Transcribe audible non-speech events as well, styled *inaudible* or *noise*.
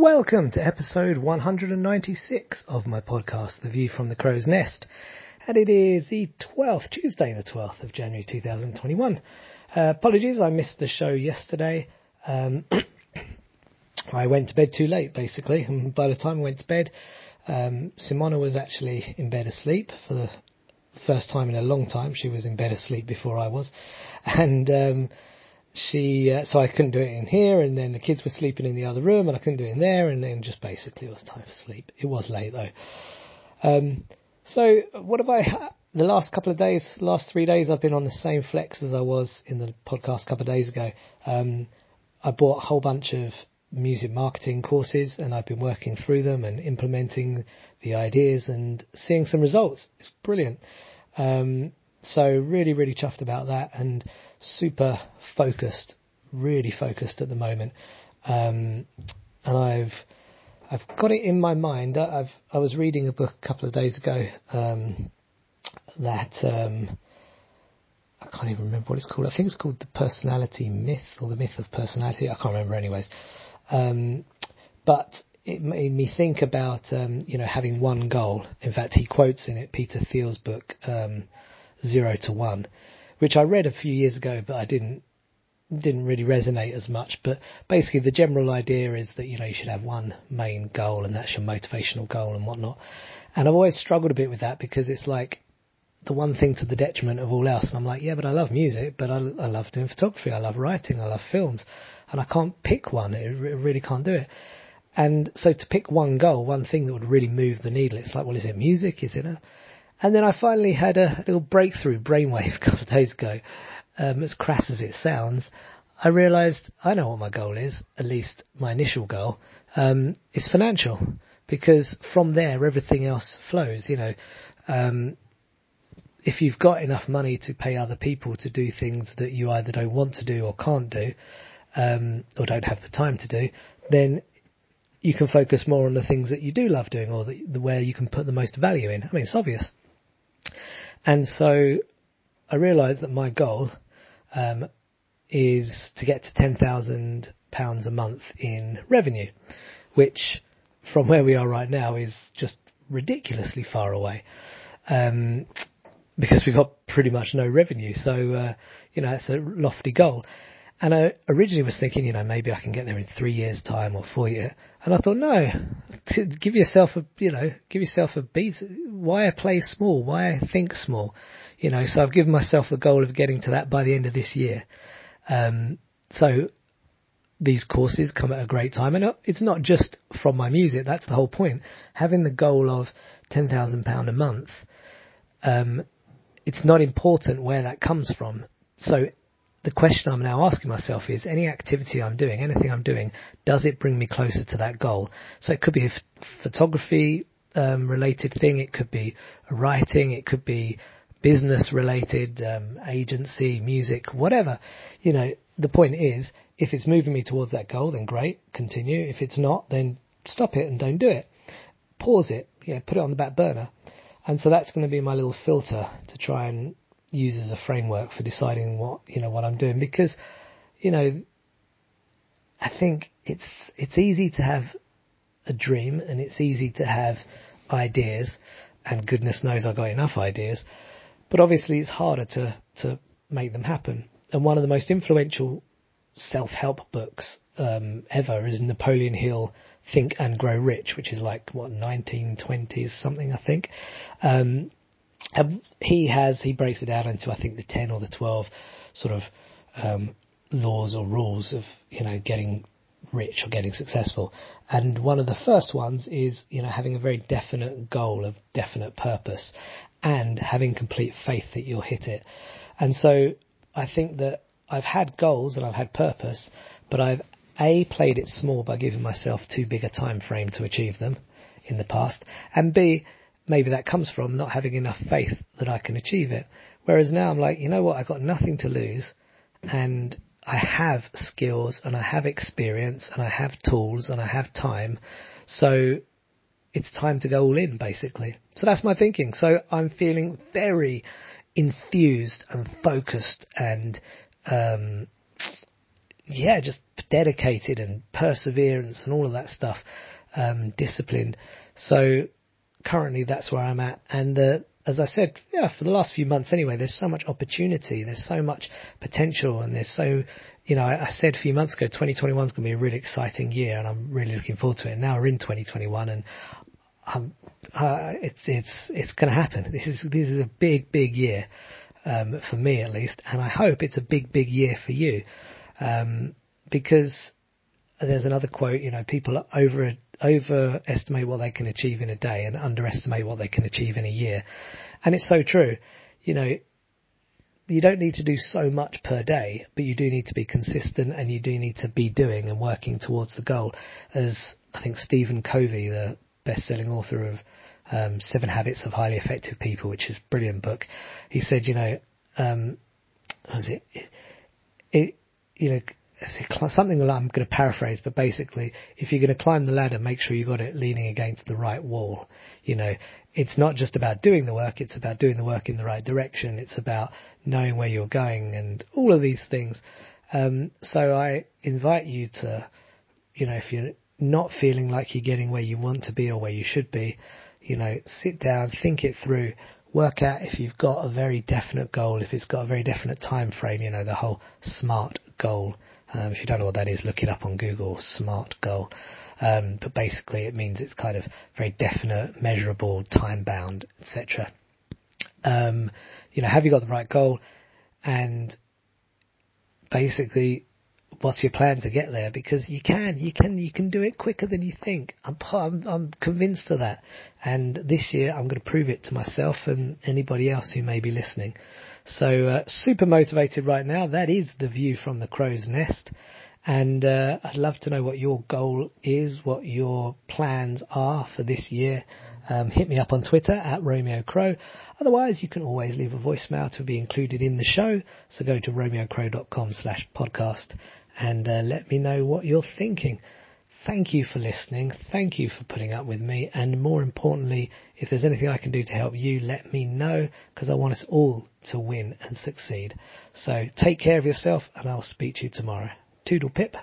Welcome to episode 196 of my podcast, The View from the Crow's Nest. And it is the 12th, Tuesday the 12th of January 2021. Uh, apologies, I missed the show yesterday. Um, *coughs* I went to bed too late, basically, and by the time I went to bed, um, Simona was actually in bed asleep for the first time in a long time. She was in bed asleep before I was, and um, she uh, so I couldn't do it in here, and then the kids were sleeping in the other room, and I couldn't do it in there, and then just basically it was time for sleep. It was late though. Um, so what have I? The last couple of days, last three days, I've been on the same flex as I was in the podcast a couple of days ago. Um, I bought a whole bunch of music marketing courses, and I've been working through them and implementing the ideas and seeing some results. It's brilliant. Um, so really, really chuffed about that, and super focused, really focused at the moment. Um, and I've I've got it in my mind. I've I was reading a book a couple of days ago um, that um, I can't even remember what it's called. I think it's called the Personality Myth or the Myth of Personality. I can't remember, anyways. Um, but it made me think about um, you know having one goal. In fact, he quotes in it Peter Thiel's book um, Zero to One, which I read a few years ago, but I didn't didn't really resonate as much. But basically, the general idea is that you know you should have one main goal, and that's your motivational goal and whatnot. And I've always struggled a bit with that because it's like the one thing to the detriment of all else. And I'm like, yeah, but I love music, but I, I love doing photography, I love writing, I love films, and I can't pick one. It really can't do it. And so to pick one goal, one thing that would really move the needle, it's like, well, is it music? Is it a, and then I finally had a little breakthrough brainwave *laughs* a couple of days ago. Um, as crass as it sounds, I realised I know what my goal is, at least my initial goal, um, is financial. Because from there, everything else flows, you know. Um, if you've got enough money to pay other people to do things that you either don't want to do or can't do, um, or don't have the time to do, then you can focus more on the things that you do love doing or the, the where you can put the most value in. I mean, it's obvious. And so I realised that my goal um, is to get to ten thousand pounds a month in revenue, which from where we are right now is just ridiculously far away. Um, because we've got pretty much no revenue. So, uh, you know, it's a lofty goal. And I originally was thinking, you know, maybe I can get there in three years' time or four years. And I thought, no, give yourself a, you know, give yourself a beat. Why I play small? Why I think small? You know, so I've given myself a goal of getting to that by the end of this year. Um, so these courses come at a great time, and it's not just from my music. That's the whole point. Having the goal of ten thousand pound a month, um, it's not important where that comes from. So the question I'm now asking myself is any activity I'm doing, anything I'm doing, does it bring me closer to that goal? So it could be a photography um, related thing, it could be writing, it could be business related, um, agency, music, whatever. You know, the point is, if it's moving me towards that goal, then great, continue. If it's not, then stop it and don't do it. Pause it, yeah, put it on the back burner. And so that's going to be my little filter to try and use as a framework for deciding what you know what I'm doing because you know I think it's it's easy to have a dream and it's easy to have ideas and goodness knows I've got enough ideas but obviously it's harder to to make them happen. And one of the most influential self-help books um, ever is Napoleon Hill Think and Grow Rich which is like what 1920s something I think? Um, he has he breaks it down into I think the ten or the twelve sort of um, laws or rules of you know getting rich or getting successful. And one of the first ones is you know having a very definite goal of definite purpose and having complete faith that you'll hit it. And so I think that I've had goals and I've had purpose, but I've a played it small by giving myself too big a time frame to achieve them in the past, and b maybe that comes from not having enough faith that I can achieve it. Whereas now I'm like, you know what, I've got nothing to lose and I have skills and I have experience and I have tools and I have time. So it's time to go all in basically. So that's my thinking. So I'm feeling very enthused and focused and um, yeah, just dedicated and perseverance and all of that stuff, um, disciplined. So currently that's where I'm at. And uh, as I said, yeah, for the last few months anyway, there's so much opportunity, there's so much potential, and there's so, you know, I, I said a few months ago, 2021 is going to be a really exciting year, and I'm really looking forward to it. And now we're in 2021, and I'm, uh, it's it's it's going to happen. This is this is a big big year um, for me at least, and I hope it's a big big year for you um, because there's another quote. You know, people are over overestimate what they can achieve in a day and underestimate what they can achieve in a year, and it's so true. You know, you don't need to do so much per day, but you do need to be consistent and you do need to be doing and working towards the goal. As I think Stephen Covey, the best-selling author of um, Seven Habits of Highly Effective People, which is a brilliant book. He said, you know, um, was it, it you know, something I'm going to paraphrase, but basically, if you're going to climb the ladder, make sure you got it leaning against the right wall. You know, it's not just about doing the work; it's about doing the work in the right direction. It's about knowing where you're going and all of these things. Um, so I invite you to, you know, if you're not feeling like you're getting where you want to be or where you should be, you know, sit down, think it through, work out if you've got a very definite goal, if it's got a very definite time frame, you know, the whole SMART goal. Um, if you don't know what that is, look it up on Google, SMART goal. Um, but basically it means it's kind of very definite, measurable, time bound, etc. Um, you know, have you got the right goal? And basically what's your plan to get there? Because you can, you can, you can do it quicker than you think. I'm, I'm, I'm convinced of that. And this year I'm going to prove it to myself and anybody else who may be listening. So, uh, super motivated right now. That is the view from the crow's nest. And, uh, I'd love to know what your goal is, what your plans are for this year. Um, hit me up on Twitter at Romeo Crow. Otherwise, you can always leave a voicemail to be included in the show. So go to romeocrow.com slash podcast and uh, let me know what you're thinking. Thank you for listening. Thank you for putting up with me. And more importantly, if there's anything I can do to help you, let me know because I want us all to win and succeed. So take care of yourself and I'll speak to you tomorrow. Toodle pip.